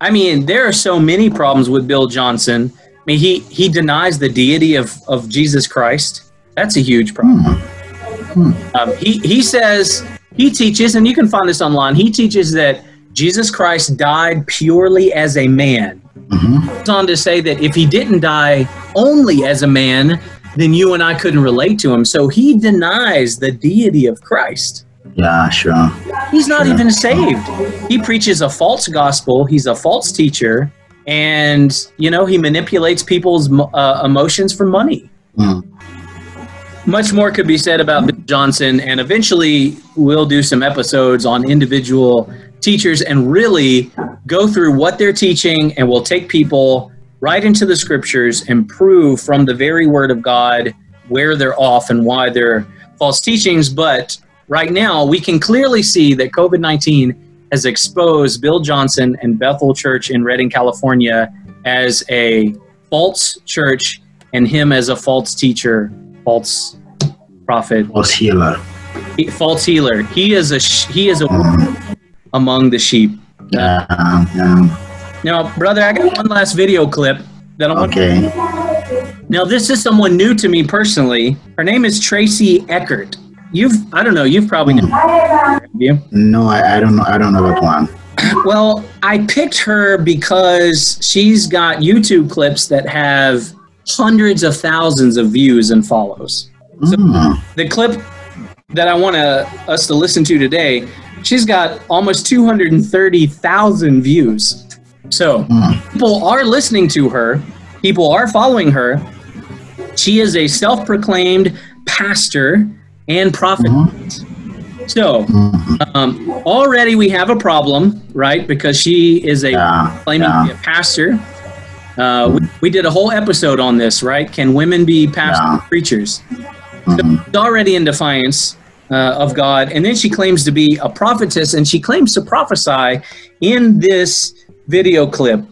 I mean, there are so many problems with Bill Johnson. I mean, he he denies the deity of of Jesus Christ. That's a huge problem. Um, he he says he teaches, and you can find this online. He teaches that Jesus Christ died purely as a man. Mhm. Goes on to say that if he didn't die only as a man, then you and I couldn't relate to him. So he denies the deity of Christ. Yeah, sure. He's not Sure. even saved. He preaches a false gospel. He's a false teacher, and you know he manipulates people's uh, emotions for money. Mm. Much more could be said about Bill Johnson, and eventually we'll do some episodes on individual teachers and really go through what they're teaching, and we'll take people right into the scriptures and prove from the very word of God where they're off and why they're false teachings. But right now, we can clearly see that COVID 19 has exposed Bill Johnson and Bethel Church in Redding, California, as a false church and him as a false teacher, false prophet, false healer. he- false healer. He is a sh- he is a Mm. among the sheep. Yeah, yeah. Now, brother, I got one last video clip that I want. Okay. Now, this is someone new to me personally. Her name is Tracy Eckert. You've I don't know. You've probably never heard of her, you. No, I, I don't know. I don't know that one. Well, I picked her because she's got YouTube clips that have hundreds of thousands of views and follows. Mm. The clip that I want to, us to listen to today, she's got almost 230,000 views. So Mm. people are listening to her, people are following her. She is a self proclaimed pastor and prophet. So Mm. um, already we have a problem, right? Because she is a Yeah. claiming to be a pastor. Uh, we, we did a whole episode on this, right? Can women be pastors Yeah. preachers? Mm. She's already in defiance uh, of God. And then she claims to be a prophetess and she claims to prophesy in this video clip.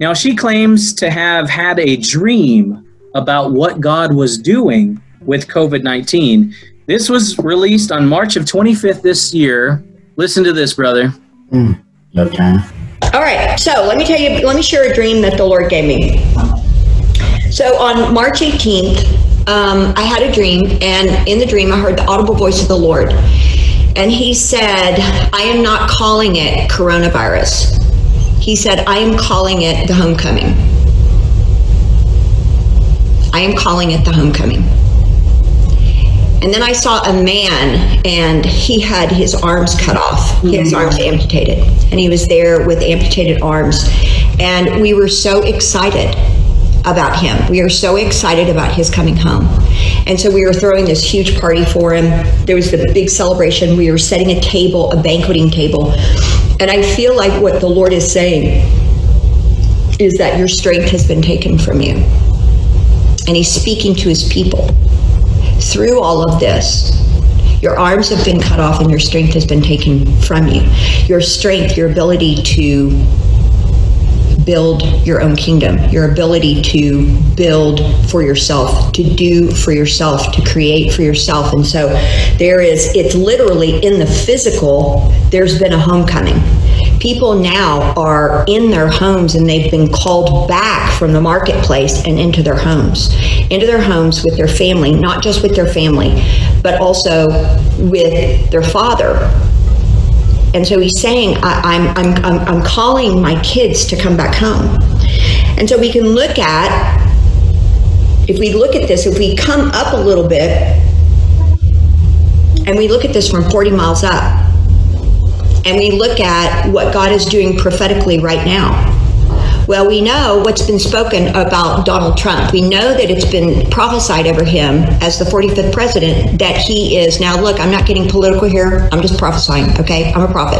Now, she claims to have had a dream about what God was doing with COVID 19. This was released on March of 25th this year. Listen to this, brother. Okay. All right, so let me tell you, let me share a dream that the Lord gave me. So on March 18th, um, I had a dream, and in the dream, I heard the audible voice of the Lord. And He said, I am not calling it coronavirus. He said, I am calling it the homecoming. I am calling it the homecoming. And then I saw a man, and he had his arms cut off, his mm. arms amputated, and he was there with amputated arms. And we were so excited about him. We were so excited about his coming home. And so we were throwing this huge party for him. There was the big celebration. We were setting a table, a banqueting table. And I feel like what the Lord is saying is that your strength has been taken from you. And He's speaking to His people through all of this, your arms have been cut off and your strength has been taken from you. Your strength, your ability to build your own kingdom, your ability to build for yourself, to do for yourself, to create for yourself. And so there is, it's literally in the physical, there's been a homecoming. People now are in their homes and they've been called back from the marketplace and into their homes, into their homes with their family, not just with their family, but also with their father. And so he's saying, I, I'm, I'm, I'm, I'm calling my kids to come back home. And so we can look at, if we look at this, if we come up a little bit and we look at this from 40 miles up, and we look at what God is doing prophetically right now. Well, we know what's been spoken about Donald Trump. We know that it's been prophesied over him as the 45th president that he is now. Look, I'm not getting political here. I'm just prophesying. Okay, I'm a prophet.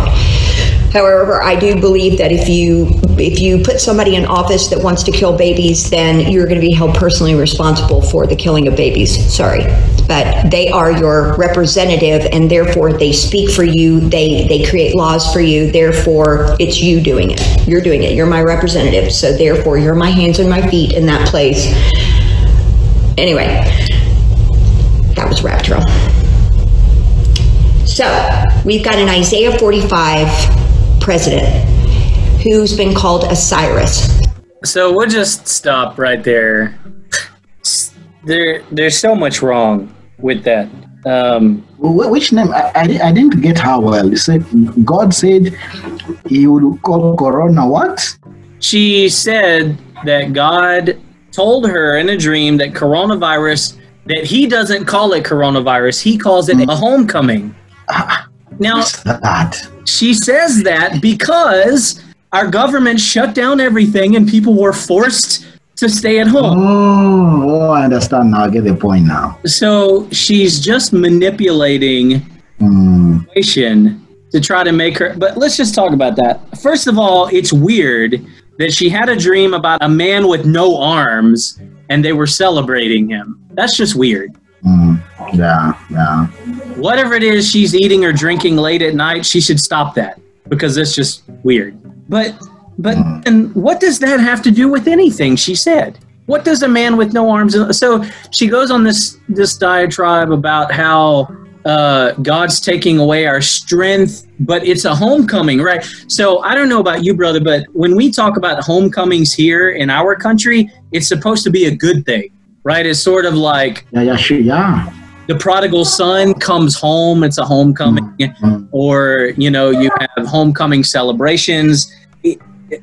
However, I do believe that if you if you put somebody in office that wants to kill babies, then you're going to be held personally responsible for the killing of babies. Sorry, but they are your representative, and therefore they speak for you. They they create laws for you. Therefore, it's you doing it. You're doing it. You're my representative. So therefore, you're my hands and my feet in that place. Anyway, that was Rapture. So we've got an Isaiah 45 president who's been called a Cyrus. So we'll just stop right there. There, there's so much wrong with that. Um, Which name? I, I, I didn't get how well. He said God said He would call Corona what? she said that God told her in a dream that coronavirus, that he doesn't call it coronavirus, he calls it a homecoming. Now, she says that because our government shut down everything and people were forced to stay at home. Oh, oh, I understand now. I get the point now. So she's just manipulating Mm, situation to try to make her. But let's just talk about that. First of all, it's weird that she had a dream about a man with no arms and they were celebrating him. That's just weird. mm, yeah, yeah. Whatever it is she's eating or drinking late at night, she should stop that because it's just weird. But but and what does that have to do with anything she said? What does a man with no arms? So she goes on this this diatribe about how uh, God's taking away our strength, but it's a homecoming, right? So I don't know about you, brother, but when we talk about homecomings here in our country, it's supposed to be a good thing, right? It's sort of like Yeah, yeah, sure, yeah. The prodigal son comes home, it's a homecoming, Mm, or you know, you have homecoming celebrations.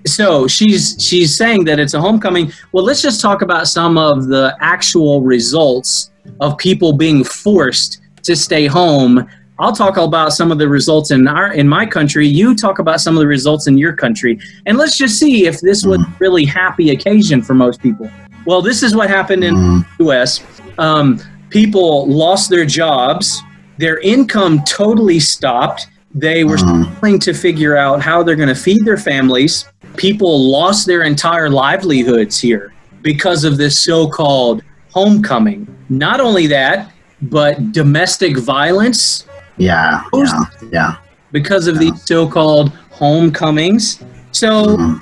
So she's she's saying that it's a homecoming. Well, let's just talk about some of the actual results of people being forced to stay home. I'll talk about some of the results in our in my country. You talk about some of the results in your country, and let's just see if this was a really happy occasion for most people. Well, this is what happened in mm, the U.S. Um, people lost their jobs, their income totally stopped. They were Mhm. struggling to figure out how they're going to feed their families. People lost their entire livelihoods here because of this so-called homecoming. Not only that, but domestic violence yeah, yeah, yeah. because of these so-called homecomings. So Mm,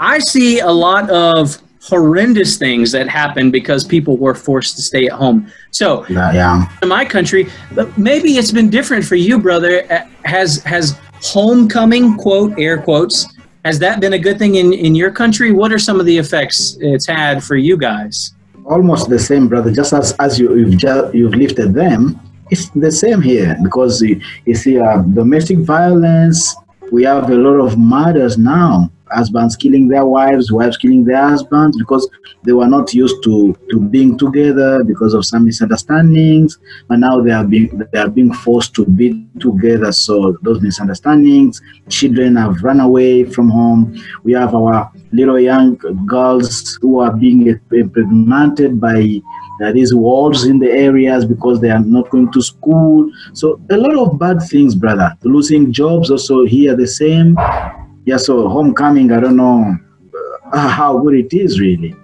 I see a lot of horrendous things that happened because people were forced to stay at home. So yeah, yeah. in my country, but maybe it's been different for you, brother. Uh, Has has homecoming quote air quotes has that been a good thing in in your country? What are some of the effects it's had for you guys? almost the same, brother. Just as as you you've just, you've lifted them, it's the same here because you, you see uh, domestic violence. We have a lot of murders now. Husbands killing their wives, wives killing their husbands because they were not used to, to being together because of some misunderstandings. But now they are being they are being forced to be together. So those misunderstandings, children have run away from home. We have our little young girls who are being impregnated by uh, these walls in the areas because they are not going to school. So a lot of bad things, brother. Losing jobs also here the same. Yeah. So homecoming, I don't know uh, how good it is really.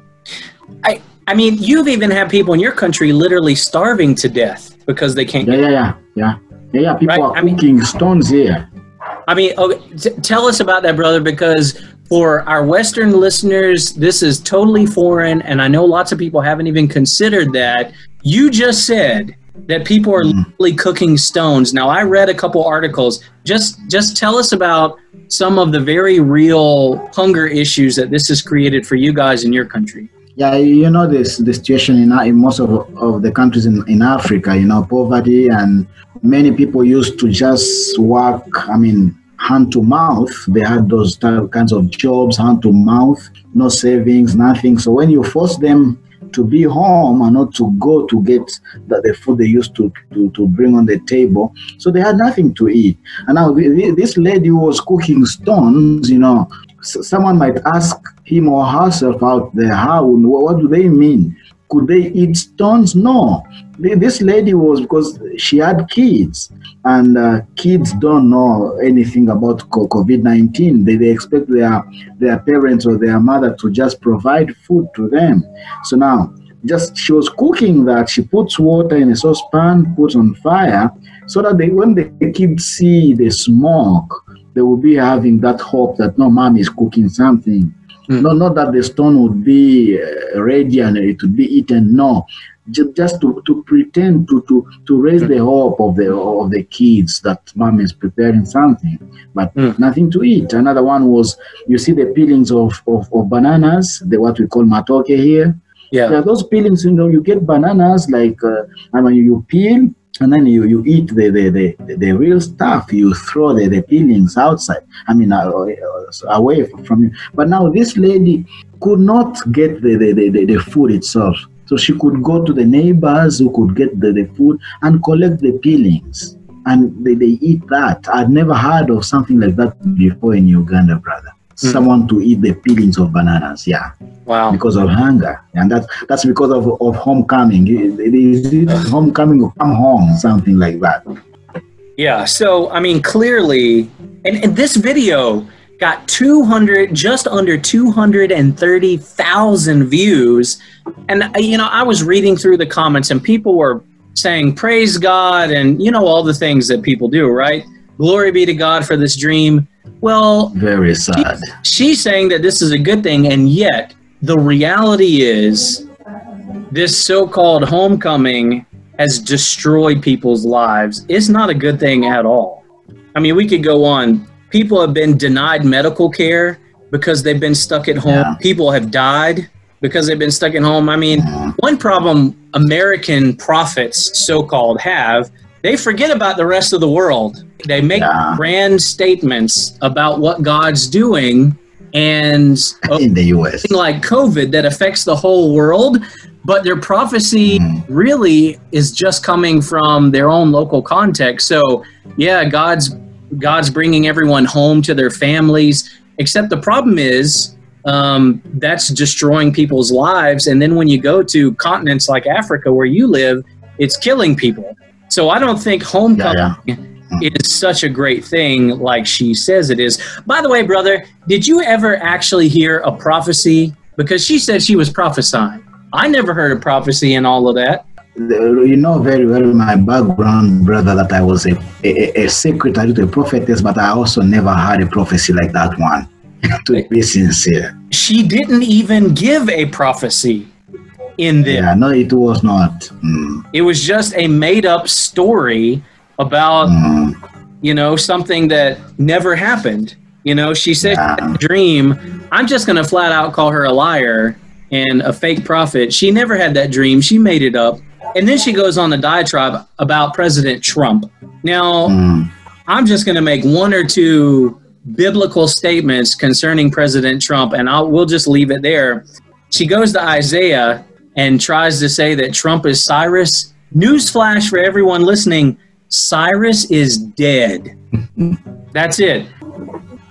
I I mean, you've even had people in your country literally starving to death because they can't. Yeah, yeah, yeah, yeah, yeah. yeah. People Right, are I mean- stones here. I mean, okay, t- tell us about that, brother, because for our Western listeners, this is totally foreign, and I know lots of people haven't even considered that. You just said that people are hmm. literally cooking stones. Now, I read a couple articles. Just, just tell us about some of the very real hunger issues that this has created for you guys in your country. Yeah, you know this the situation in, in most of, of the countries in, in Africa, you know, poverty and many people used to just work, I mean, hand to mouth. They had those type- kinds of jobs, hand to mouth, no savings, nothing. So when you force them to be home and not to go to get the, the food they used to, to, to bring on the table, so they had nothing to eat. And now th- th- this lady was cooking stones, you know, someone might ask him or herself out there, how, what do they mean? Could they eat stones? No. This lady was because she had kids, and uh, kids don't know anything about COVID 19. They, they expect their, their parents or their mother to just provide food to them. So now, just she was cooking that. She puts water in a saucepan, puts on fire, so that they, when the kids see the smoke, they will be having that hope that no, mom is cooking something. Mm. No, not that the stone would be uh, ready and it would be eaten. No, just, just to, to pretend to, to, to raise the hope of the of the kids that mom is preparing something, but Mm. nothing to eat. Another one was you see the peelings of, of, of bananas, the what we call matoke here. Yeah. Yeah, those peelings, you know, you get bananas like, uh, I mean, you peel, and then you, you eat the, the, the, the real stuff. You throw the, the peelings outside. I mean uh, uh, away from you. But now this lady could not get the, the, the, the, food itself. So she could go to the neighbors who could get the, the food and collect the peelings. And they, they eat that. I've never heard of something like that before in uganda brother someone to eat the peelings of bananas yeah Wow. because of hunger, and that's that's because of, of homecoming. It- is homecoming or come home, something like that. Yeah. So, I mean, clearly, and, and this video got 200, just under 230,000 views. And, uh, you know, I was reading through the comments and people were saying, Praise God, and, you know, all the things that people do, right? Glory be to God for this dream. Well, Very sad. she's saying that this is a good thing, and yet the reality is this so-called homecoming has destroyed people's lives. It's not a good thing at all. I mean, we could go on. People have been denied medical care because they've been stuck at home. Yeah. People have died because they've been stuck at home. I mean, one problem American prophets, so-called, have they forget about the rest of the world. They make Yeah. grand statements about what God's doing and in the US. like COVID that affects the whole world, but their prophecy Mm. really is just coming from their own local context. So, yeah, God's God's bringing everyone home to their families. Except the problem is um, that's destroying people's lives. And then when you go to continents like Africa, where you live, it's killing people. So I don't think homecoming Yeah, is such a great thing like she says it is. By the way, brother, did you ever actually hear a prophecy? Because she said she was prophesying. I never heard a prophecy and all of that. You know very well my background, brother, that I was a, a, a secretary to a prophetess, but I also never had a prophecy like that one. to be sincere. She didn't even give a prophecy in this. Yeah, no, it was not. Mm, It was just a made up story about, mm, you know, something that never happened. You know, she said she had a dream. I'm just to flat out call her a liar and a fake prophet. She never had that dream. She made it up. And then she goes on a diatribe about President Trump. Now, mm. I'm just going to make one or two biblical statements concerning President Trump, and I'll, we'll just leave it there. She goes to Isaiah and tries to say that Trump is Cyrus. Newsflash for everyone listening Cyrus is dead. That's it.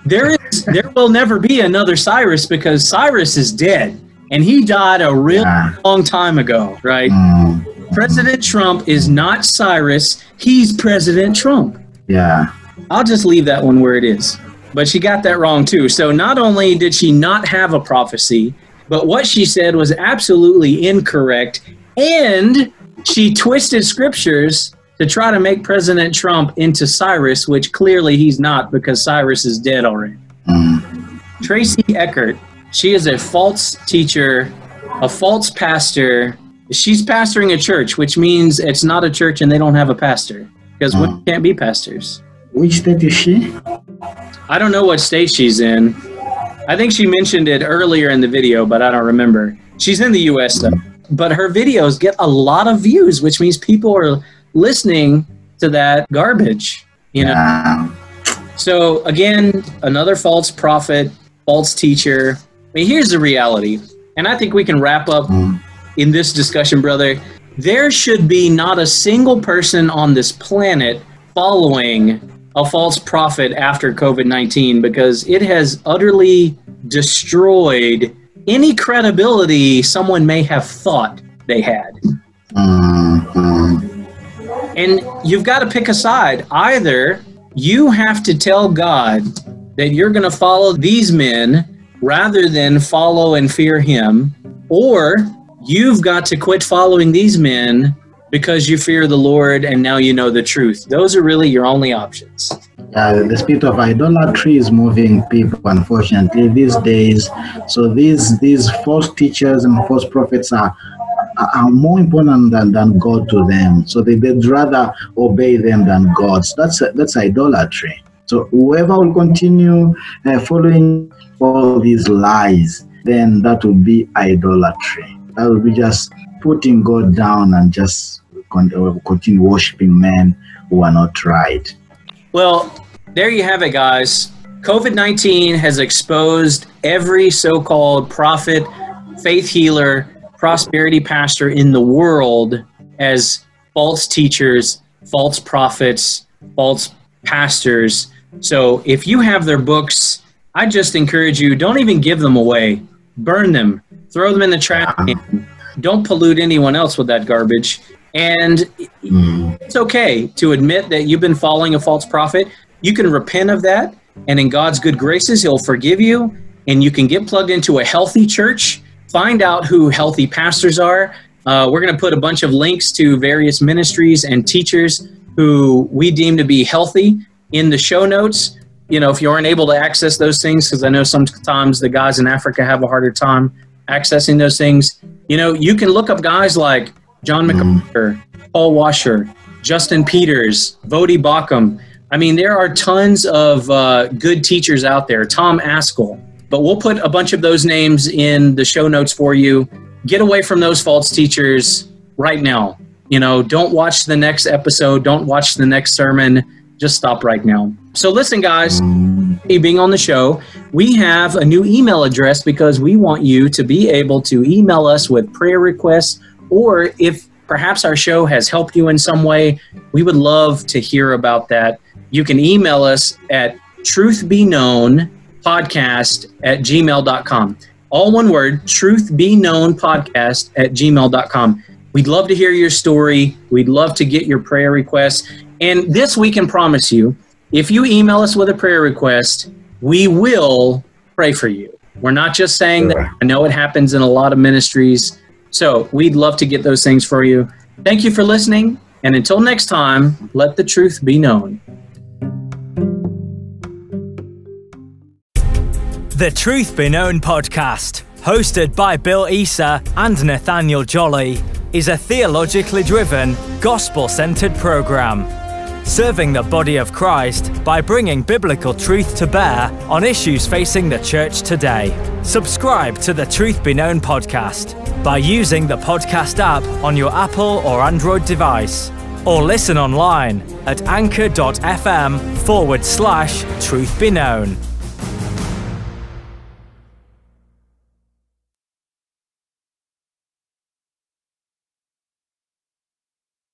There is there will never be another Cyrus because Cyrus is dead and he died a real long time ago, right? Mm, President Trump is not Cyrus, he's President Trump. yeah. I'll just leave that one where it is. But she got that wrong too. So not only did she not have a prophecy, but what she said was absolutely incorrect. And she twisted scriptures to try to make President Trump into Cyrus, which clearly he's not because Cyrus is dead already. Mm, Tracy Eckert, she is a false teacher, a false pastor. She's pastoring a church, which means it's not a church and they don't have a pastor because women can't be pastors. which state is she? I don't know what state she's in. I think she mentioned it earlier in the video, but I don't remember. She's in the US though. But her videos get a lot of views, which means people are listening to that garbage, you know. Yeah. So again, another false prophet, false teacher. I mean, here's the reality, and I think we can wrap up Mm. in this discussion, brother. There should be not a single person on this planet following a false prophet after COVID 19 because it has utterly destroyed any credibility someone may have thought they had. Mm, mm. And you've got to pick a side. Either you have to tell God that you're going to follow these men rather than follow and fear him, or you've got to quit following these men because you fear the Lord and now you know the truth. Those are really your only options. Uh, the spirit of idolatry is moving people, unfortunately, these days. So these these false teachers and false prophets are are- more important than, than God to them. So they, they'd rather obey them than God. So that's that's idolatry. So whoever will continue uh, following all these lies, then that will be idolatry. That will be just putting God down and just uh, continue worshiping men who are not right. Well, there you have it, guys. COVID 19 has exposed every so called prophet, faith healer, prosperity pastor in the world as false teachers, false prophets, false pastors. So if you have their books, I just encourage you don't even give them away, burn them, throw them in the trash can. Don't pollute anyone else with that garbage. And Mm. it's okay to admit that you've been following a false prophet. You can repent of that, and in God's good graces, He'll forgive you, and you can get plugged into a healthy church. Find out who healthy pastors are. Uh, we're going to put a bunch of links to various ministries and teachers who we deem to be healthy in the show notes. You know, if you aren't able to access those things, because I know sometimes the guys in Africa have a harder time accessing those things, you know, you can look up guys like John MacArthur, Paul Washer, Justin Peters, Voddie Baucham. I mean, there are tons of uh, good teachers out there. Tom Ascol. But we'll put a bunch of those names in the show notes for you. Get away from those false teachers right now. You know, don't watch the next episode. Don't watch the next sermon. Just stop right now. So, listen, guys, being on the show, we have a new email address because we want you to be able to email us with prayer requests or if perhaps our show has helped you in some way, we would love to hear about that. You can email us at truthbeknownpodcast at gmail.com. All one word, truthbeknownpodcast at gmail.com. We'd love to hear your story. We'd love to get your prayer requests. And this we can promise you if you email us with a prayer request, we will pray for you. We're not just saying that. I know it happens in a lot of ministries. So we'd love to get those things for you. Thank you for listening. And until next time, let the truth be known. The Truth Be Known podcast, hosted by Bill Issa and Nathaniel Jolly, is a theologically driven, gospel centered program. Serving the body of Christ by bringing biblical truth to bear on issues facing the church today. Subscribe to the Truth Be Known podcast by using the podcast app on your Apple or Android device, or listen online at anchor.fm forward slash truth be known.